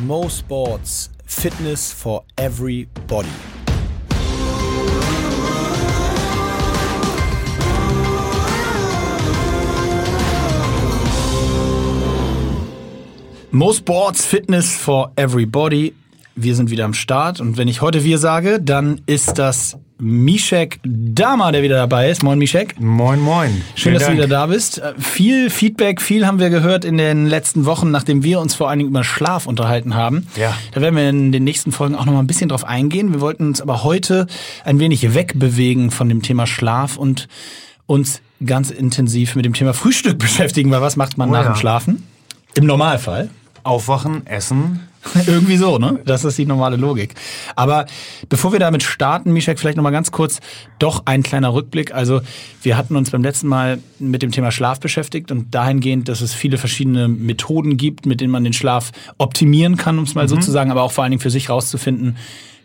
Mo Sports Fitness for Everybody. Mo Sports Fitness for Everybody. Wir sind wieder am Start und wenn ich heute wir sage, dann ist das Mishek Dama, der wieder dabei ist. Moin Mishek. Moin, moin. Schön, Vielen dass Dank. du wieder da bist. Äh, Viel Feedback, viel haben wir gehört in den letzten Wochen, nachdem wir uns vor allen Dingen über Schlaf unterhalten haben. Ja. Da werden wir in den nächsten Folgen auch noch mal ein bisschen drauf eingehen. Wir wollten uns aber heute ein wenig wegbewegen von dem Thema Schlaf und uns ganz intensiv mit dem Thema Frühstück beschäftigen, weil was macht man Oh nach ja. dem Schlafen? Im Normalfall. Aufwachen, essen. Irgendwie so, ne? Das ist die normale Logik. Aber bevor wir damit starten, Mishek, vielleicht nochmal ganz kurz doch ein kleiner Rückblick. Also wir hatten uns beim letzten Mal mit dem Thema Schlaf beschäftigt und dahingehend, dass es viele verschiedene Methoden gibt, mit denen man den Schlaf optimieren kann, um es mal so zu sagen, aber auch vor allen Dingen für sich rauszufinden,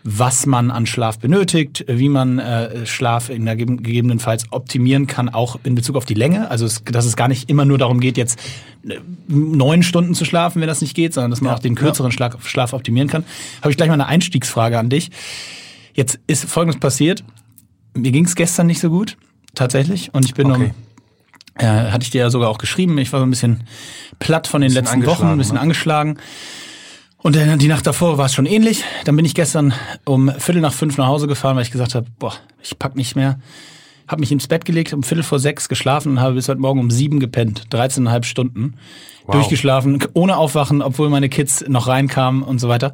was man an Schlaf benötigt, wie man äh, Schlaf in der gege- gegebenenfalls optimieren kann, auch in Bezug auf die Länge. Also es, dass es gar nicht immer nur darum geht, jetzt äh, neun Stunden zu schlafen, wenn das nicht geht, sondern dass man auch den kürzeren Schlaf, Schlaf optimieren kann. Habe ich gleich mal eine Einstiegsfrage an dich. Jetzt ist Folgendes passiert. Mir ging es gestern nicht so gut, tatsächlich. Und ich bin Okay. um, äh, hatte ich dir ja sogar auch geschrieben, ich war so ein bisschen platt von den letzten Wochen, ein bisschen ne? angeschlagen. Und dann die Nacht davor war es schon ähnlich. Dann bin ich gestern um Viertel nach fünf nach Hause gefahren, weil ich gesagt habe, boah, ich pack nicht mehr. Hab mich ins Bett gelegt, um Viertel vor sechs geschlafen und habe bis heute Morgen um sieben gepennt. 13,5 Stunden. Wow. Durchgeschlafen, ohne Aufwachen, obwohl meine Kids noch reinkamen und so weiter.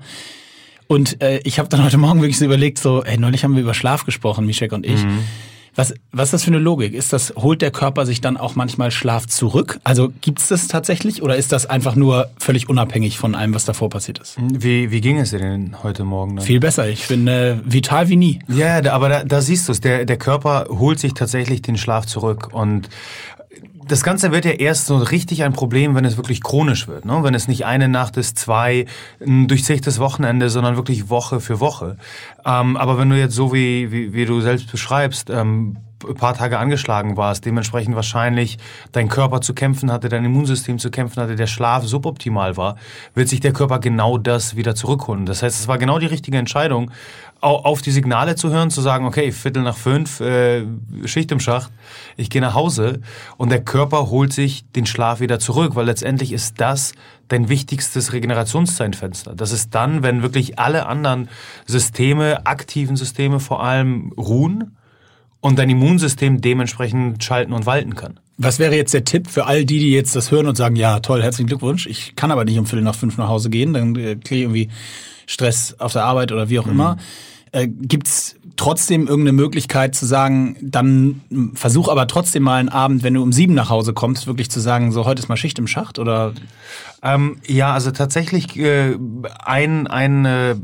Und äh, ich habe dann heute Morgen wirklich so überlegt, so, ey, neulich haben wir über Schlaf gesprochen, Mischek und ich. Was, was ist das für eine Logik? Ist das, holt der Körper sich dann auch manchmal Schlaf zurück? Also gibt's das tatsächlich oder ist das einfach nur völlig unabhängig von allem, was davor passiert ist? Wie, wie ging es dir denn heute Morgen? Dann? Viel besser. Ich bin äh, vital wie nie. Ja, aber da, da siehst du es. Der, der Körper holt sich tatsächlich den Schlaf zurück. Und das Ganze wird ja erst so richtig ein Problem, wenn es wirklich chronisch wird. Ne? Wenn es nicht eine Nacht ist, zwei, ein durchzähltes Wochenende, sondern wirklich Woche für Woche. Ähm, aber wenn du jetzt so wie, wie, wie du selbst beschreibst, ähm, ein paar Tage angeschlagen warst, dementsprechend wahrscheinlich dein Körper zu kämpfen hatte, dein Immunsystem zu kämpfen hatte, der Schlaf suboptimal war, wird sich der Körper genau das wieder zurückholen. Das heißt, es war genau die richtige Entscheidung, au- auf die Signale zu hören, zu sagen, okay, Viertel nach fünf, äh, Schicht im Schacht, ich gehe nach Hause und der Körper holt sich den Schlaf wieder zurück, weil letztendlich ist das dein wichtigstes Regenerationszeitfenster. Das ist dann, wenn wirklich alle anderen Systeme, aktiven Systeme vor allem ruhen und dein Immunsystem dementsprechend schalten und walten kann. Was wäre jetzt der Tipp für all die, die jetzt das hören und sagen, ja, toll, herzlichen Glückwunsch, ich kann aber nicht um Viertel nach fünf nach Hause gehen, dann äh, kriege ich irgendwie Stress auf der Arbeit oder wie auch immer. Äh, gibt's trotzdem irgendeine Möglichkeit zu sagen, dann versuch aber trotzdem mal einen Abend, wenn du um sieben nach Hause kommst, wirklich zu sagen, so heute ist mal Schicht im Schacht oder Ähm, ja, also tatsächlich äh, ein, ein äh,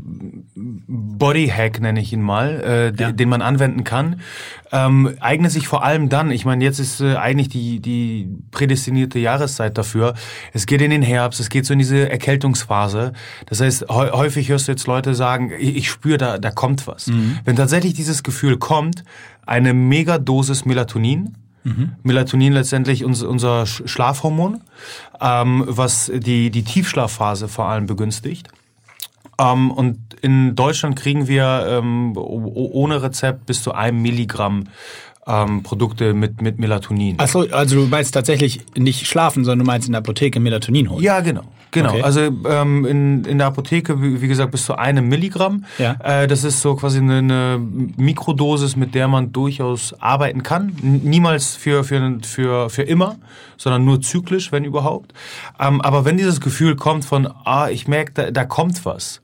Bodyhack nenne ich ihn mal, äh, Ja. den man anwenden kann, ähm, eignet sich vor allem dann, ich meine, jetzt ist äh, eigentlich die, die prädestinierte Jahreszeit dafür. Es geht in den Herbst, es geht so in diese Erkältungsphase. Das heißt, häu- häufig hörst du jetzt Leute sagen, ich, ich spüre, da, da kommt was. Wenn tatsächlich dieses Gefühl kommt, eine Megadosis Melatonin, Melatonin letztendlich unser, unser Sch- Schlafhormon, ähm, was die, die Tiefschlafphase vor allem begünstigt. Ähm, und in Deutschland kriegen wir ähm, ohne Rezept bis zu einem Milligramm ähm, Produkte mit, mit Melatonin. Ach so, also du meinst tatsächlich nicht schlafen, sondern du meinst in der Apotheke Melatonin holen. Ja, genau. Genau, Okay. also ähm, in, in der Apotheke, wie, wie gesagt, bis zu einem Milligramm. Ja. Äh, das ist so quasi eine, eine Mikrodosis, mit der man durchaus arbeiten kann. Niemals für, für, für, für immer, sondern nur zyklisch, wenn überhaupt. Ähm, aber wenn dieses Gefühl kommt von, ah, ich merke, da, da kommt was,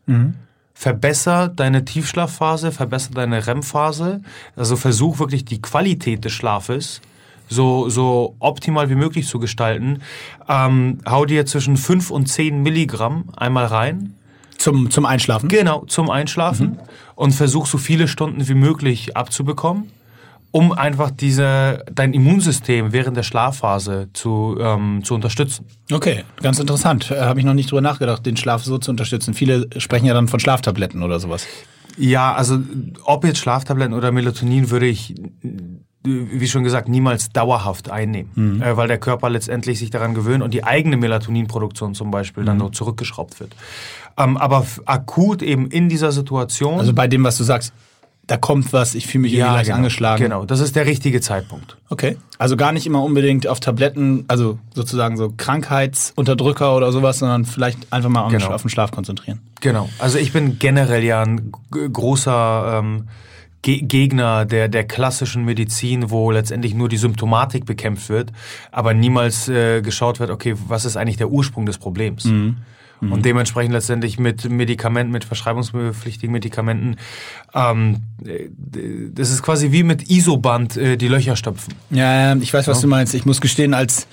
verbesser deine Tiefschlafphase, verbesser deine REM-Phase. Also versuch wirklich die Qualität des Schlafes so, so optimal wie möglich zu gestalten. Ähm, hau dir zwischen 5 und 10 Milligramm einmal rein. Zum, zum Einschlafen? Genau, zum Einschlafen. Und versuch so viele Stunden wie möglich abzubekommen, um einfach diese, dein Immunsystem während der Schlafphase zu, ähm, zu unterstützen. Okay, ganz interessant. Äh, Habe ich noch nicht drüber nachgedacht, den Schlaf so zu unterstützen. Viele sprechen ja dann von Schlaftabletten oder sowas. Ja, also ob jetzt Schlaftabletten oder Melatonin würde ich wie schon gesagt, niemals dauerhaft einnehmen, mhm. äh, weil der Körper letztendlich sich daran gewöhnt und die eigene Melatoninproduktion zum Beispiel mhm. dann nur zurückgeschraubt wird. Ähm, aber akut eben in dieser Situation. Also bei dem, was du sagst, da kommt was, ich fühle mich ja, irgendwie genau, angeschlagen. Genau, das ist der richtige Zeitpunkt. Okay. Also gar nicht immer unbedingt auf Tabletten, also sozusagen so Krankheitsunterdrücker oder sowas, sondern vielleicht einfach mal genau. auf den Schlaf konzentrieren. Genau. Also ich bin generell ja ein großer ähm, Gegner der, der klassischen Medizin, wo letztendlich nur die Symptomatik bekämpft wird, aber niemals äh, geschaut wird, okay, was ist eigentlich der Ursprung des Problems? Mhm. Mhm. Und dementsprechend letztendlich mit Medikamenten, mit verschreibungspflichtigen Medikamenten, ähm, das ist quasi wie mit Isoband äh, die Löcher stopfen. Ja, ich weiß, was ja. du meinst. Ich muss gestehen, als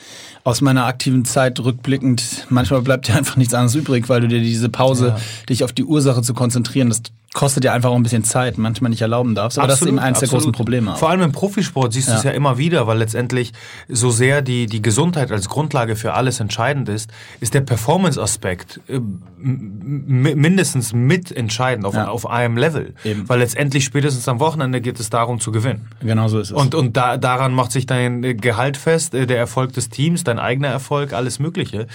aus meiner aktiven Zeit rückblickend, manchmal bleibt dir einfach nichts anderes übrig, weil du dir diese Pause, ja. dich auf die Ursache zu konzentrieren, das kostet ja einfach auch ein bisschen Zeit, manchmal nicht erlauben darfst. Aber absolut, das ist eben eins absolut. der großen Probleme. Auch. Vor allem im Profisport siehst ja. du es ja immer wieder, weil letztendlich so sehr die, die Gesundheit als Grundlage für alles entscheidend ist, ist der Performance-Aspekt äh, mindestens mitentscheidend auf, ja. auf einem Level. Eben. Weil letztendlich spätestens am Wochenende geht es darum zu gewinnen. Genau so ist es. Und, und da, daran macht sich dein Gehalt fest, äh, der Erfolg des Teams, dein eigener Erfolg, alles Mögliche.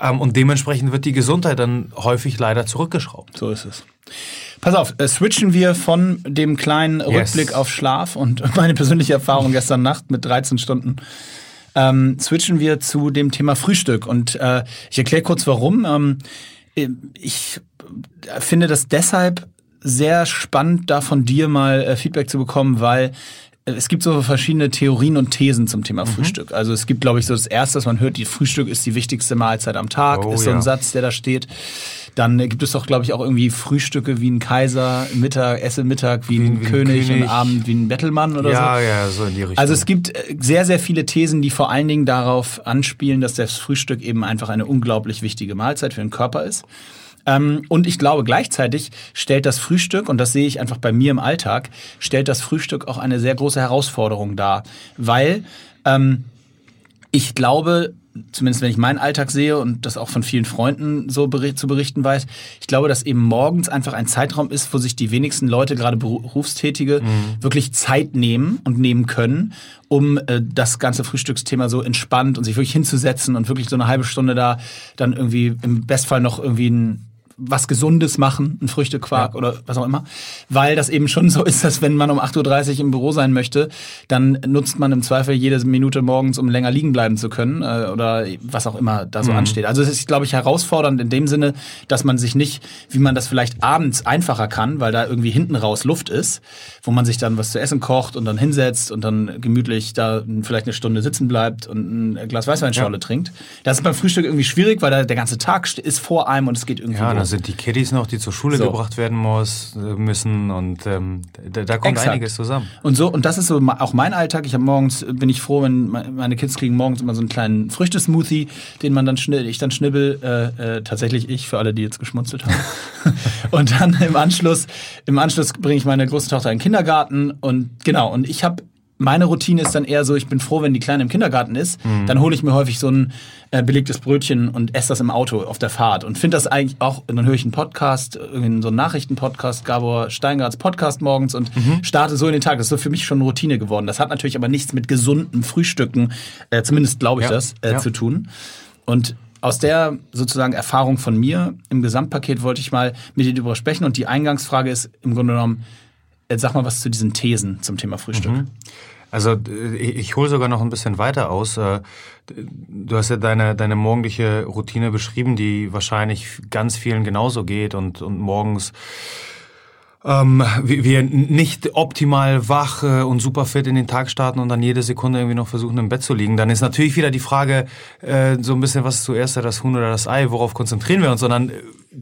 Ähm, und dementsprechend wird die Gesundheit dann häufig leider zurückgeschraubt. So ist es. Pass auf, äh, switchen wir von dem kleinen yes. Rückblick auf Schlaf und meine persönliche Erfahrung gestern Nacht mit 13 Stunden. Ähm, switchen wir zu dem Thema Frühstück. Und äh, ich erkläre kurz warum. Ähm, ich finde das deshalb sehr spannend, da von dir mal äh, Feedback zu bekommen, weil es gibt so verschiedene Theorien und Thesen zum Thema mhm. Frühstück. Also es gibt, glaube ich, so das Erste, was man hört, die Frühstück ist die wichtigste Mahlzeit am Tag, oh, ist so ein ja. Satz, der da steht. Dann gibt es doch, glaube ich, auch irgendwie Frühstücke wie ein Kaiser, Mittag, esse Mittag wie, wie ein, wie König, König und Abend wie ein Bettelmann oder ja, so. Ja, ja, so in die Richtung. Also es gibt äh, sehr, sehr viele Thesen, die vor allen Dingen darauf anspielen, dass das Frühstück eben einfach eine unglaublich wichtige Mahlzeit für den Körper ist. Ähm, und ich glaube, gleichzeitig stellt das Frühstück, und das sehe ich einfach bei mir im Alltag, stellt das Frühstück auch eine sehr große Herausforderung dar. Weil ähm, ich glaube, zumindest wenn ich meinen Alltag sehe und das auch von vielen Freunden so zu berichten weiß, ich glaube, dass eben morgens einfach ein Zeitraum ist, wo sich die wenigsten Leute, gerade Berufstätige, mhm. wirklich Zeit nehmen und nehmen können, um äh, das ganze Frühstücksthema so entspannt und sich wirklich hinzusetzen und wirklich so eine halbe Stunde da dann irgendwie im Bestfall noch irgendwie ein was Gesundes machen, ein Früchtequark ja. oder was auch immer. Weil das eben schon so ist, dass wenn man um 8.30 Uhr im Büro sein möchte, dann nutzt man im Zweifel jede Minute morgens, um länger liegen bleiben zu können äh, oder was auch immer da so mhm. ansteht. Also es ist, glaube ich, herausfordernd in dem Sinne, dass man sich nicht, wie man das vielleicht abends einfacher kann, weil da irgendwie hinten raus Luft ist, wo man sich dann was zu essen kocht und dann hinsetzt und dann gemütlich da vielleicht eine Stunde sitzen bleibt und ein Glas Weißweinschorle ja. trinkt. Das ist beim Frühstück irgendwie schwierig, weil da der ganze Tag ist vor einem und es geht irgendwie ja, sind die Kiddies noch, die zur Schule so. gebracht werden muss, äh, müssen und ähm, da, da kommt Exakt. einiges zusammen. Und so und das ist so auch mein Alltag. Ich habe morgens bin ich froh, wenn meine Kids kriegen morgens immer so einen kleinen Früchtesmoothie, den man dann schnibbel, ich dann schnibbel, äh, äh, tatsächlich ich für alle, die jetzt geschmunzelt haben. und dann im Anschluss im Anschluss bringe ich meine große Tochter in den Kindergarten und genau und ich habe meine Routine ist dann eher so, ich bin froh, wenn die Kleine im Kindergarten ist. Mhm. Dann hole ich mir häufig so ein äh, belegtes Brötchen und esse das im Auto auf der Fahrt. Und finde das eigentlich auch, dann höre ich einen Podcast, so einen Nachrichtenpodcast, Gabor Steingarts Podcast morgens und mhm. starte so in den Tag. Das ist so für mich schon Routine geworden. Das hat natürlich aber nichts mit gesundem Frühstücken, äh, zumindest glaube ich ja. das, äh, ja. zu tun. Und aus der sozusagen Erfahrung von mir im Gesamtpaket wollte ich mal mit dir darüber sprechen. Und die Eingangsfrage ist im Grunde genommen, sag mal was zu diesen Thesen zum Thema Frühstück. Mhm. Also ich hole sogar noch ein bisschen weiter aus. Äh, du hast ja deine, deine morgendliche Routine beschrieben, die wahrscheinlich ganz vielen genauso geht und, und morgens ähm, wir nicht optimal wach äh, und super fit in den Tag starten und dann jede Sekunde irgendwie noch versuchen im Bett zu liegen, dann ist natürlich wieder die Frage äh, so ein bisschen, was ist zuerst das Huhn oder das Ei, worauf konzentrieren wir uns, sondern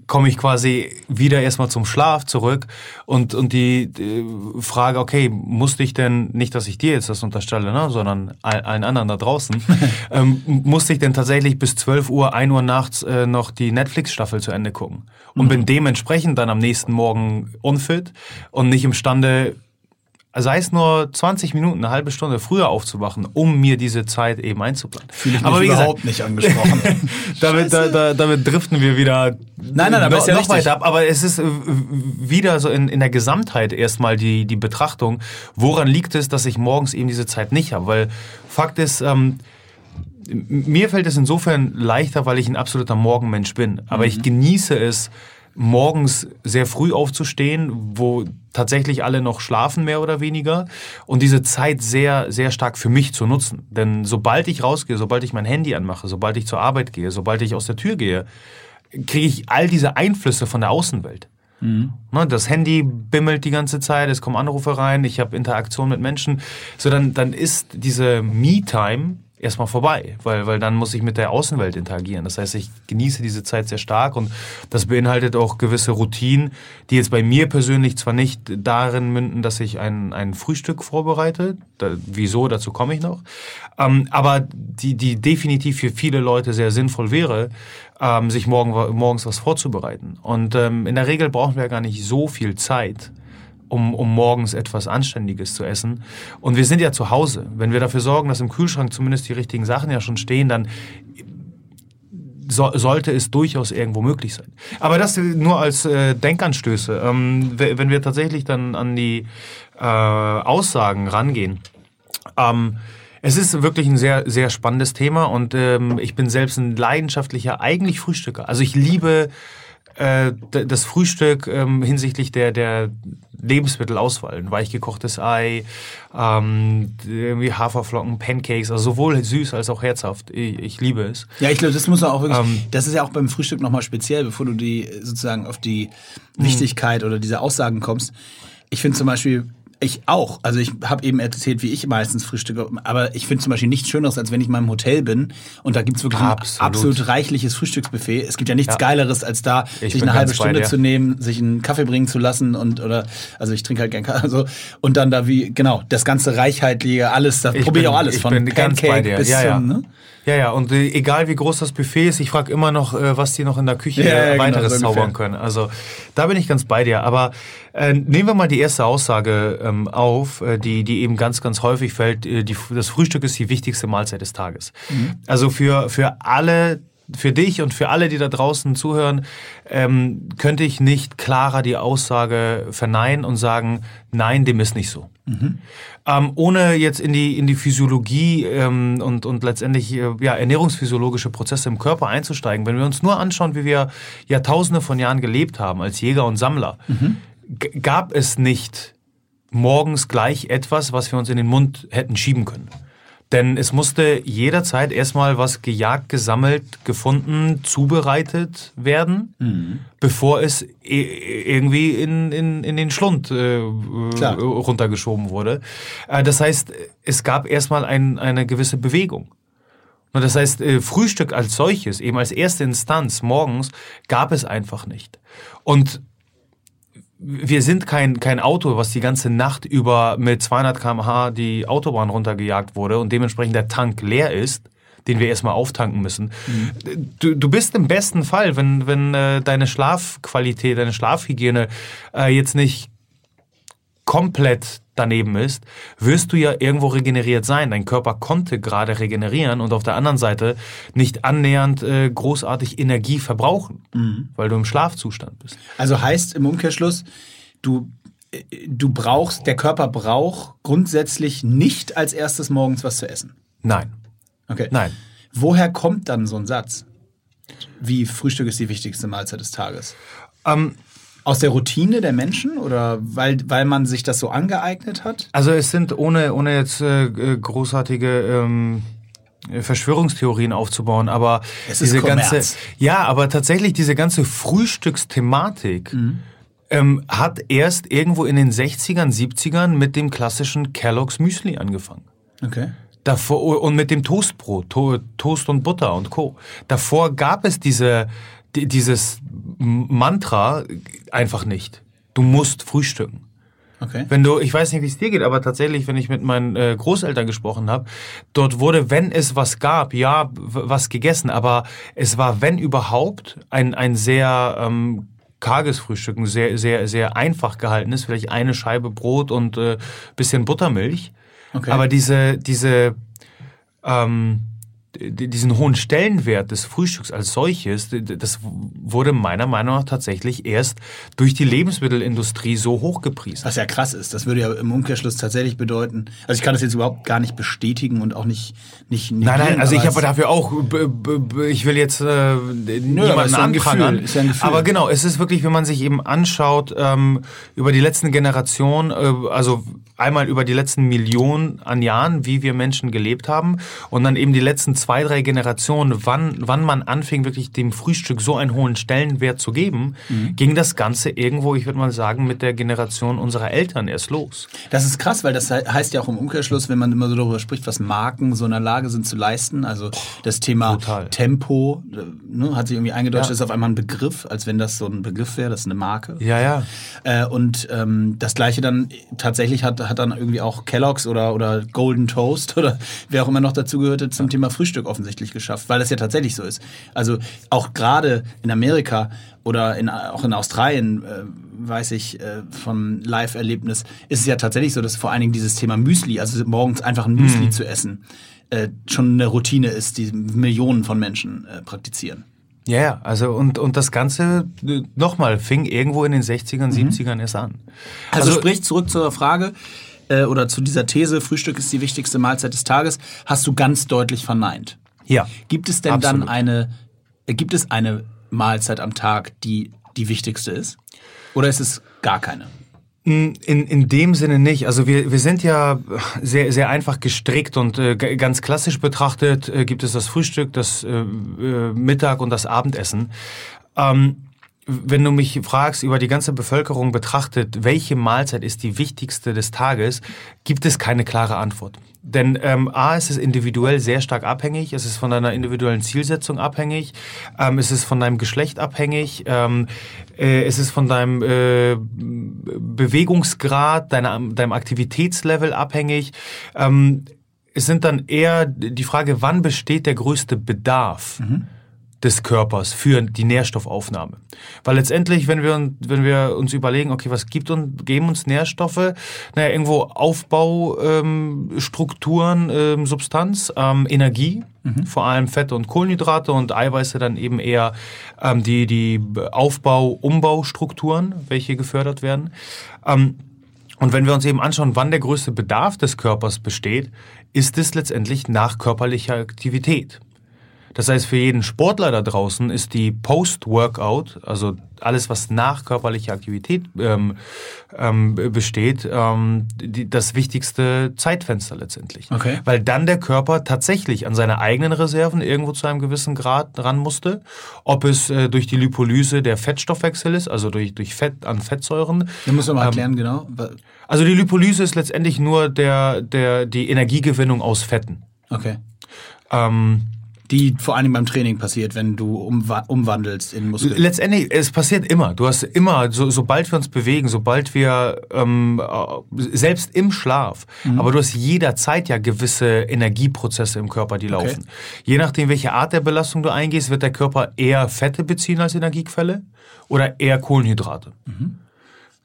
komme ich quasi wieder erstmal zum Schlaf zurück und, und die, die, Frage, okay, musste ich denn, nicht, dass ich dir jetzt das unterstelle, ne, sondern allen anderen da draußen, ähm, musste ich denn tatsächlich bis 12 Uhr, 1 Uhr nachts äh, noch die Netflix-Staffel zu Ende gucken und mhm. bin dementsprechend dann am nächsten Morgen unfit und nicht imstande, sei es nur 20 Minuten, eine halbe Stunde früher aufzuwachen, um mir diese Zeit eben einzuplanen. Fühle ich mich aber wie überhaupt gesagt, nicht angesprochen. damit, da, da, damit driften wir wieder nein, nein, aber noch, ist ja noch weiter ab. Aber es ist äh, wieder so in, in der Gesamtheit erstmal die, die Betrachtung, woran liegt es, dass ich morgens eben diese Zeit nicht habe? Weil Fakt ist, ähm, mir fällt es insofern leichter, weil ich ein absoluter Morgenmensch bin. Aber mhm. ich genieße es, morgens sehr früh aufzustehen, wo tatsächlich alle noch schlafen, mehr oder weniger, und diese Zeit sehr, sehr stark für mich zu nutzen. Denn sobald ich rausgehe, sobald ich mein Handy anmache, sobald ich zur Arbeit gehe, sobald ich aus der Tür gehe, kriege ich all diese Einflüsse von der Außenwelt. Mhm. Ne, das Handy bimmelt die ganze Zeit, es kommen Anrufe rein, ich habe Interaktion mit Menschen. So, dann, dann ist diese Me-Time erstmal vorbei, weil, weil dann muss ich mit der Außenwelt interagieren. Das heißt, ich genieße diese Zeit sehr stark und das beinhaltet auch gewisse Routinen, die jetzt bei mir persönlich zwar nicht darin münden, dass ich ein, ein Frühstück vorbereite, da, wieso, dazu komme ich noch, ähm, aber die, die definitiv für viele Leute sehr sinnvoll wäre, ähm, sich morgen, morgens was vorzubereiten. Und ähm, in der Regel brauchen wir ja gar nicht so viel Zeit, um, um morgens etwas Anständiges zu essen. Und wir sind ja zu Hause. Wenn wir dafür sorgen, dass im Kühlschrank zumindest die richtigen Sachen ja schon stehen, dann so, sollte es durchaus irgendwo möglich sein. Aber das nur als äh, Denkanstöße. Ähm, wenn wir tatsächlich dann an die äh, Aussagen rangehen, ähm, es ist wirklich ein sehr, sehr spannendes Thema und ähm, ich bin selbst ein leidenschaftlicher, eigentlich Frühstücker. Also ich liebe äh, das Frühstück ähm, hinsichtlich der, der Lebensmittelauswahl. Ein weich gekochtes Ei, ähm, irgendwie Haferflocken, Pancakes, also sowohl süß als auch herzhaft. Ich, ich liebe es. Ja, ich glaube, das muss man auch wirklich, ähm, das ist ja auch beim Frühstück nochmal speziell, bevor du die sozusagen auf die. Wichtigkeit oder diese Aussagen kommst. Ich finde zum Beispiel, ich auch. Also ich habe eben erzählt, wie ich meistens frühstücke. Aber ich finde zum Beispiel nichts Schöneres, als wenn ich in meinem Hotel bin und da gibt es wirklich absolut. ein absolut reichliches Frühstücksbuffet. Es gibt ja nichts ja. Geileres, als da ich sich eine halbe Stunde zu nehmen, sich einen Kaffee bringen zu lassen und oder also ich trinke halt gern Kaffee also, und dann da wie genau das ganze reichhaltige alles, da probiere ich auch alles von Pancake bis ja, ja. zum ne? Ja, ja, und äh, egal wie groß das Buffet ist, ich frage immer noch, äh, was die noch in der Küche ja, ja, weiteres genau, zaubern können. Also da bin ich ganz bei dir. Aber äh, nehmen wir mal die erste Aussage ähm, auf, äh, die, die eben ganz, ganz häufig fällt. Äh, die, das Frühstück ist die wichtigste Mahlzeit des Tages. Mhm. Also für, für alle für dich und für alle, die da draußen zuhören, ähm, könnte ich nicht klarer die Aussage verneinen und sagen, nein, dem ist nicht so. Mhm. Ähm, ohne jetzt in die, in die Physiologie ähm, und, und letztendlich äh, ja, ernährungsphysiologische Prozesse im Körper einzusteigen, wenn wir uns nur anschauen, wie wir Jahrtausende von Jahren gelebt haben als Jäger und Sammler, mhm. gab es nicht morgens gleich etwas, was wir uns in den Mund hätten schieben können. Denn es musste jederzeit erstmal was gejagt, gesammelt, gefunden, zubereitet werden, mhm. bevor es irgendwie in, in, in den Schlund äh, runtergeschoben wurde. Äh, das heißt, es gab erstmal ein, eine gewisse Bewegung. Und das heißt, äh, Frühstück als solches, eben als erste Instanz morgens, gab es einfach nicht. Und wir sind kein, kein Auto, was die ganze Nacht über mit 200 km/h die Autobahn runtergejagt wurde und dementsprechend der Tank leer ist, den wir erstmal auftanken müssen. Mhm. Du, du bist im besten Fall, wenn, wenn äh, deine Schlafqualität, deine Schlafhygiene äh, jetzt nicht komplett daneben ist, wirst du ja irgendwo regeneriert sein. Dein Körper konnte gerade regenerieren und auf der anderen Seite nicht annähernd äh, großartig Energie verbrauchen, mhm. weil du im Schlafzustand bist. Also heißt im Umkehrschluss, du äh, du brauchst, der Körper braucht grundsätzlich nicht als erstes morgens was zu essen. Nein. Okay. Nein. Woher kommt dann so ein Satz? Wie Frühstück ist die wichtigste Mahlzeit des Tages? Ähm, aus der Routine der Menschen oder weil, weil man sich das so angeeignet hat? Also es sind ohne, ohne jetzt äh, großartige ähm, Verschwörungstheorien aufzubauen, aber es diese ganze ja, aber tatsächlich diese ganze Frühstücksthematik mhm. ähm, hat erst irgendwo in den 60ern, 70ern mit dem klassischen Kellogg's Müsli angefangen. Okay. Davor, und mit dem Toastbrot, to Toast und Butter und Co. Davor gab es diese, dieses Mantra einfach nicht. Du musst frühstücken. Okay. Wenn du, ich weiß nicht, wie es dir geht, aber tatsächlich, wenn ich mit meinen äh, Großeltern gesprochen habe, dort wurde, wenn es was gab, ja, was gegessen, aber es war, wenn überhaupt, ein, ein sehr ähm, karges Frühstück, ein sehr, sehr, sehr einfach gehalten ist, vielleicht eine Scheibe Brot und äh, bisschen Buttermilch. Okay. Aber diese, diese ähm, diesen hohen Stellenwert des Frühstücks als solches, das wurde meiner Meinung nach tatsächlich erst durch die Lebensmittelindustrie so hochgepriesen. Was ja krass ist. Das würde ja im Umkehrschluss tatsächlich bedeuten, also ich kann das jetzt überhaupt gar nicht bestätigen und auch nicht nicht Nein, nein, also ich habe dafür auch ich will jetzt äh, niemanden anprangern, ja aber genau, es ist wirklich, wenn man sich eben anschaut ähm, über die letzten Generationen, äh, also einmal über die letzten Millionen an Jahren, wie wir Menschen gelebt haben und dann eben die letzten zwei, drei Generationen, wann, wann man anfing, wirklich dem Frühstück so einen hohen Stellenwert zu geben, mhm. ging das Ganze irgendwo, ich würde mal sagen, mit der Generation unserer Eltern erst los. Das ist krass, weil das heißt ja auch im Umkehrschluss, wenn man immer so darüber spricht, was Marken so in der Lage sind zu leisten, also das Thema Total. Tempo, ne, hat sich irgendwie eingedeutscht, ja. ist auf einmal ein Begriff, als wenn das so ein Begriff wäre, das ist eine Marke. Ja, ja. Äh, und ähm, das Gleiche dann tatsächlich hat, hat dann irgendwie auch Kellogg's oder, oder Golden Toast oder wer auch immer noch dazu gehörte zum. Thema Frühstück Frühstück offensichtlich geschafft, weil das ja tatsächlich so ist. Also auch gerade in Amerika oder in, auch in Australien, äh, weiß ich äh, vom Live-Erlebnis, ist es ja tatsächlich so, dass vor allen Dingen dieses Thema Müsli, also morgens einfach ein Müsli mhm. zu essen, äh, schon eine Routine ist, die Millionen von Menschen äh, praktizieren. Ja, ja, also und, und das Ganze äh, nochmal fing irgendwo in den 60ern, mhm. 70ern erst an. Also, also sprich zurück zur Frage, äh, oder zu dieser These, Frühstück ist die wichtigste Mahlzeit des Tages, hast du ganz deutlich verneint. Ja. Gibt es denn absolut. dann eine, äh, gibt es eine Mahlzeit am Tag, die die wichtigste ist? Oder ist es gar keine? In, in dem Sinne nicht. Also wir, wir sind ja sehr, sehr einfach gestrickt und äh, ganz klassisch betrachtet äh, gibt es das Frühstück, das äh, äh Mittag und das Abendessen. Ähm, wenn du mich fragst, über die ganze Bevölkerung betrachtet, welche Mahlzeit ist die wichtigste des Tages, gibt es keine klare Antwort. Denn ähm, A, es ist individuell sehr stark abhängig, es ist von deiner individuellen Zielsetzung abhängig, ähm, es ist von deinem Geschlecht abhängig, ähm, äh, es ist von deinem äh, Bewegungsgrad, deiner, deinem Aktivitätslevel abhängig. Ähm, es sind dann eher die Frage, wann besteht der größte Bedarf? Mhm des Körpers für die Nährstoffaufnahme. Weil letztendlich, wenn wir, wenn wir uns überlegen, okay, was gibt und geben uns Nährstoffe? Naja, irgendwo Aufbaustrukturen, ähm, ähm, Substanz, ähm, Energie, mhm. vor allem Fette und Kohlenhydrate und Eiweiße dann eben eher ähm, die, die Aufbau-, Umbaustrukturen, welche gefördert werden. Ähm, und wenn wir uns eben anschauen, wann der größte Bedarf des Körpers besteht, ist es letztendlich nach körperlicher Aktivität. Das heißt, für jeden Sportler da draußen ist die Post-Workout, also alles, was nach körperlicher Aktivität ähm, ähm, besteht, ähm, die, das wichtigste Zeitfenster letztendlich. Okay. Weil dann der Körper tatsächlich an seine eigenen Reserven irgendwo zu einem gewissen Grad ran musste. Ob es äh, durch die Lipolyse der Fettstoffwechsel ist, also durch, durch Fett an Fettsäuren. Da muss man mal erklären, genau. Also die Lipolyse ist letztendlich nur der, der, die Energiegewinnung aus Fetten. Okay. Ähm, die vor allem beim Training passiert, wenn du umwandelst in Muskeln. Letztendlich, es passiert immer. Du hast immer, so, sobald wir uns bewegen, sobald wir ähm, selbst im Schlaf, mhm. aber du hast jederzeit ja gewisse Energieprozesse im Körper, die laufen. Okay. Je nachdem, welche Art der Belastung du eingehst, wird der Körper eher Fette beziehen als Energiequelle oder eher Kohlenhydrate. Mhm.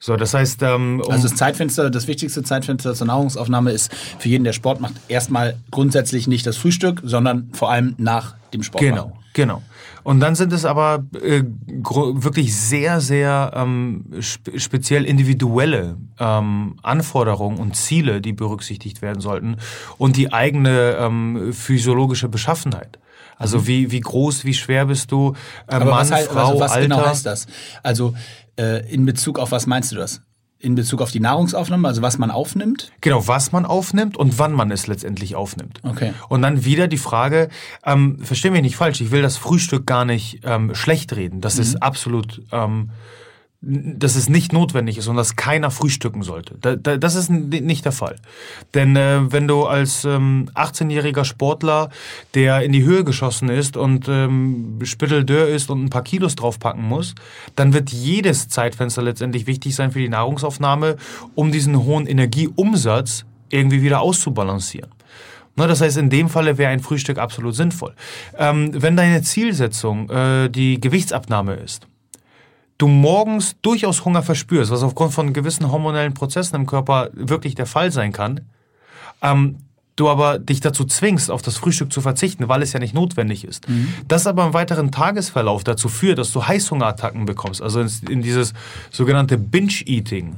So, das heißt, ähm, um also das Zeitfenster, das wichtigste Zeitfenster zur Nahrungsaufnahme ist für jeden, der Sport macht, erstmal grundsätzlich nicht das Frühstück, sondern vor allem nach dem Sport. Genau, machen. genau. Und dann sind es aber äh, wirklich sehr, sehr ähm, spe speziell individuelle ähm, Anforderungen und Ziele, die berücksichtigt werden sollten und die eigene ähm, physiologische Beschaffenheit. Also mhm. wie, wie groß, wie schwer bist du, äh, Mann, was heißt, Frau, also was Alter. genau heißt das? Also äh, in Bezug auf was meinst du das? In Bezug auf die Nahrungsaufnahme, also was man aufnimmt? Genau, was man aufnimmt und wann man es letztendlich aufnimmt. Okay. Und dann wieder die Frage, ähm, versteh mich nicht falsch, ich will das Frühstück gar nicht ähm, schlecht reden. Das mhm. ist absolut ähm, dass es nicht notwendig ist und dass keiner frühstücken sollte. das ist nicht der Fall. Denn äh, wenn du als ähm, 18-jähriger Sportler, der in die Höhe geschossen ist und ähm, spitteldörr ist und ein paar Kilos draufpacken muss, dann wird jedes Zeitfenster letztendlich wichtig sein für die Nahrungsaufnahme, um diesen hohen Energieumsatz irgendwie wieder auszubalancieren. Das heißt, in dem Falle wäre ein Frühstück absolut sinnvoll. Ähm, wenn deine Zielsetzung äh, die Gewichtsabnahme ist, du morgens durchaus Hunger verspürst, was aufgrund von gewissen hormonellen Prozessen im Körper wirklich der Fall sein kann, ähm, du aber dich dazu zwingst, auf das Frühstück zu verzichten, weil es ja nicht notwendig ist. Mhm. Das aber im weiteren Tagesverlauf dazu führt, dass du Heißhungerattacken bekommst, also in dieses sogenannte Binge-Eating mhm.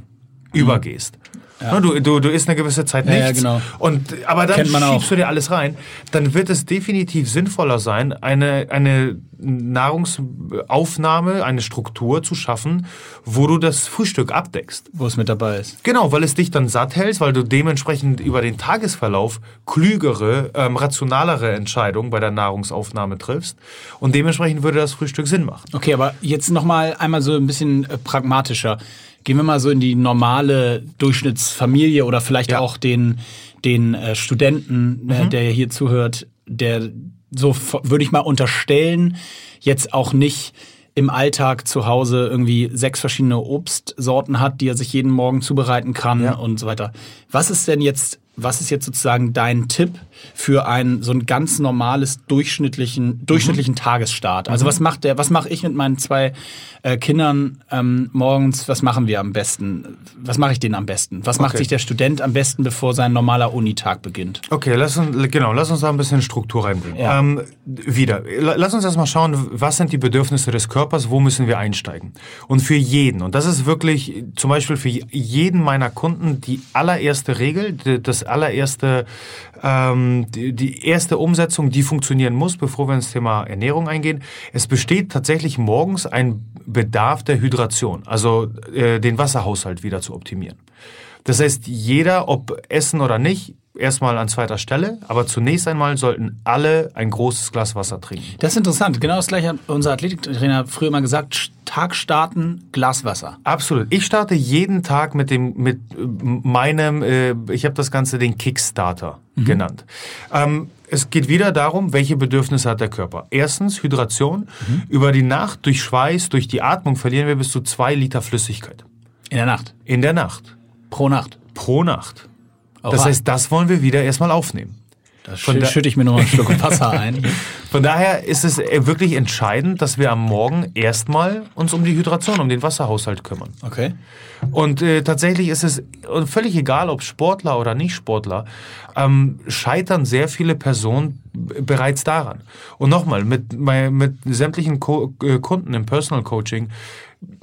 übergehst. Ja. Du, du, du isst eine gewisse Zeit nichts. Ja, ja, genau. und, aber dann schiebst auch. du dir alles rein. Dann wird es definitiv sinnvoller sein, eine, eine Nahrungsaufnahme, eine Struktur zu schaffen, wo du das Frühstück abdeckst. Wo es mit dabei ist. Genau, weil es dich dann satt hältst, weil du dementsprechend über den Tagesverlauf klügere, ähm, rationalere Entscheidungen bei der Nahrungsaufnahme triffst. Und dementsprechend würde das Frühstück Sinn machen. Okay, aber jetzt nochmal einmal so ein bisschen äh, pragmatischer. Gehen wir mal so in die normale Durchschnittsfamilie oder vielleicht ja. auch den, den äh, Studenten, äh, mhm. der hier zuhört, der so würde ich mal unterstellen, jetzt auch nicht im Alltag zu Hause irgendwie sechs verschiedene Obstsorten hat, die er sich jeden Morgen zubereiten kann ja. und so weiter. Was ist denn jetzt was ist jetzt sozusagen dein Tipp für ein so ein ganz normales durchschnittlichen durchschnittlichen mhm. Tagesstart? Also mhm. was macht der? Was mache ich mit meinen zwei äh, Kindern ähm, morgens? Was machen wir am besten? Was mache ich denen am besten? Was okay. macht sich der Student am besten, bevor sein normaler Unitag beginnt? Okay, lass uns genau, lass uns da ein bisschen Struktur reinbringen. Ja. Ähm, wieder, lass uns erstmal schauen, was sind die Bedürfnisse des Körpers? Wo müssen wir einsteigen? Und für jeden und das ist wirklich zum Beispiel für jeden meiner Kunden die allererste Regel, das allererste, ähm, die, die erste Umsetzung, die funktionieren muss, bevor wir ins Thema Ernährung eingehen. Es besteht tatsächlich morgens ein Bedarf der Hydration, also äh, den Wasserhaushalt wieder zu optimieren. Das heißt, jeder, ob essen oder nicht, erstmal an zweiter Stelle, aber zunächst einmal sollten alle ein großes Glas Wasser trinken. Das ist interessant. Genau das gleiche hat unser Athletiktrainer früher mal gesagt. Tag starten, Glas Wasser. Absolut. Ich starte jeden Tag mit dem mit meinem, äh, ich habe das Ganze den Kickstarter mhm. genannt. Ähm, es geht wieder darum, welche Bedürfnisse hat der Körper. Erstens Hydration. Mhm. Über die Nacht durch Schweiß, durch die Atmung verlieren wir bis zu zwei Liter Flüssigkeit. In der Nacht. In der Nacht. Pro Nacht. Pro Nacht. Das heißt, das wollen wir wieder erstmal aufnehmen. Da schütte ich mir noch einen Schluck Wasser ein. Von daher ist es äh, wirklich entscheidend, dass wir am Morgen erstmal uns um die Hydration, um den Wasserhaushalt kümmern. Okay. Und äh, tatsächlich ist es völlig egal, ob Sportler oder nicht Sportler, ähm, scheitern sehr viele Personen bereits daran. Und nochmal, mit, mit sämtlichen Ko äh, Kunden im Personal Coaching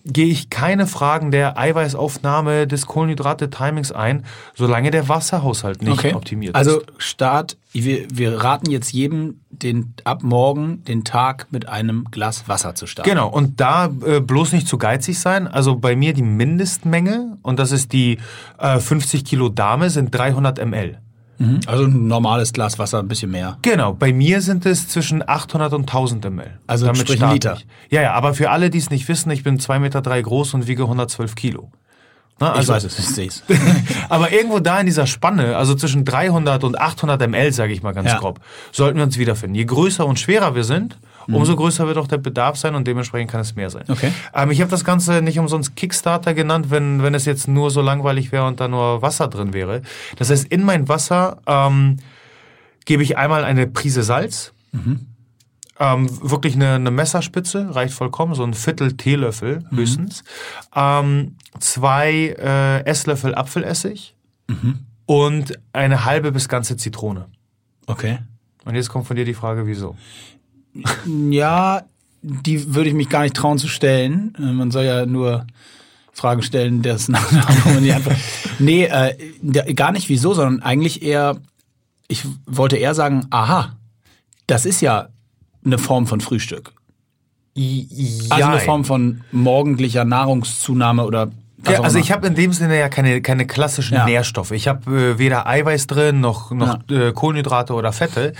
gehe ich keine Fragen der Eiweißaufnahme des Kohlenhydrate-Timings ein, solange der Wasserhaushalt nicht okay. optimiert ist. Also Start, wir, wir raten jetzt jedem, den, ab morgen den Tag mit einem Glas Wasser zu starten. Genau, und da äh, bloß nicht zu geizig sein. Also bei mir die Mindestmenge, und das ist die äh, 50 Kilo Dame, sind 300 ml. Mhm. Also ein normales Glas Wasser, ein bisschen mehr. Genau, bei mir sind es zwischen 800 und 1000 ml. Also Damit sprich ein Liter. Ja, ja, aber für alle, die es nicht wissen, ich bin 2,3 Meter drei groß und wiege 112 Kilo. Na, also, ich weiß es, ich sehe es. aber irgendwo da in dieser Spanne, also zwischen 300 und 800 ml, sage ich mal ganz ja. grob, sollten wir uns wiederfinden. Je größer und schwerer wir sind. Umso größer wird auch der Bedarf sein und dementsprechend kann es mehr sein. Okay. Ähm, ich habe das Ganze nicht umsonst Kickstarter genannt, wenn, wenn es jetzt nur so langweilig wäre und da nur Wasser drin wäre. Das heißt, in mein Wasser ähm, gebe ich einmal eine Prise Salz. Mhm. Ähm, wirklich eine, eine, Messerspitze, reicht vollkommen, so ein Viertel Teelöffel mhm. höchstens. Ähm, zwei äh, Esslöffel Apfelessig mhm. und eine halbe bis ganze Zitrone. Okay. Und jetzt kommt von dir die Frage, wieso? Ja, die würde ich mich gar nicht trauen zu stellen. Äh, man soll ja nur Fragen stellen, das nach die Antwort. Nee, äh, gar nicht wieso, sondern eigentlich eher, ich wollte eher sagen, aha, das ist ja eine Form von Frühstück. Ja. Also eine Form von morgendlicher Nahrungszunahme oder ja, also ich habe in dem Sinne ja keine, keine klassischen ja. Nährstoffe. Ich habe äh, weder Eiweiß drin, noch, noch ja. äh, Kohlenhydrate oder Fette.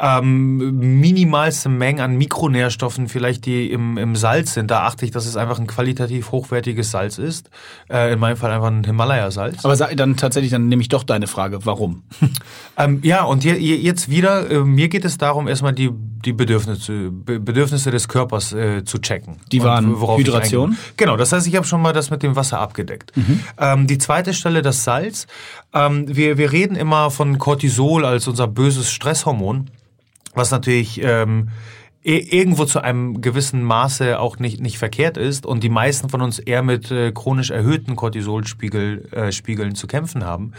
Ähm, minimalste Mengen an Mikronährstoffen, vielleicht die im, im Salz sind. Da achte ich, dass es einfach ein qualitativ hochwertiges Salz ist. Äh, in meinem Fall einfach ein Himalaya-Salz. Aber dann tatsächlich, dann nehme ich doch deine Frage, warum? ähm, ja, und je, jetzt wieder, äh, mir geht es darum, erstmal die, die Bedürfnisse, Bedürfnisse des Körpers äh, zu checken. Die waren Hydration? Genau, das heißt, ich habe schon mal das mit dem Wasser abgedeckt. Mhm. Ähm, die zweite Stelle, das Salz. Ähm, wir, wir reden immer von Cortisol als unser böses Stresshormon, was natürlich ähm, irgendwo zu einem gewissen Maße auch nicht, nicht verkehrt ist und die meisten von uns eher mit äh, chronisch erhöhten Cortisolspiegeln äh, Spiegeln zu kämpfen haben.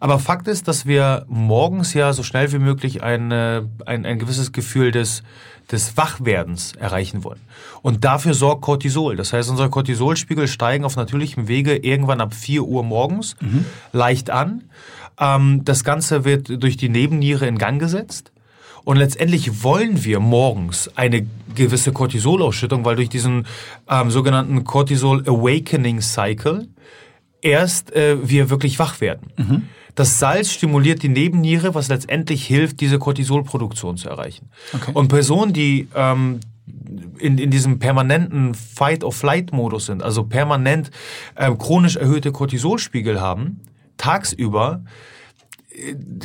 Aber Fakt ist, dass wir morgens ja so schnell wie möglich ein, äh, ein, ein gewisses Gefühl des, des Wachwerdens erreichen wollen. Und dafür sorgt Cortisol. Das heißt, unsere Cortisolspiegel steigen auf natürlichem Wege irgendwann ab 4 Uhr morgens mhm. leicht an. Ähm, das Ganze wird durch die Nebenniere in Gang gesetzt. Und letztendlich wollen wir morgens eine gewisse Cortisolausschüttung, weil durch diesen ähm, sogenannten Cortisol Awakening Cycle erst äh, wir wirklich wach werden. Mhm. Das Salz stimuliert die Nebenniere, was letztendlich hilft, diese Cortisolproduktion zu erreichen. Okay. Und Personen, die ähm, in, in diesem permanenten Fight-of-Flight-Modus sind, also permanent äh, chronisch erhöhte Cortisolspiegel haben, tagsüber,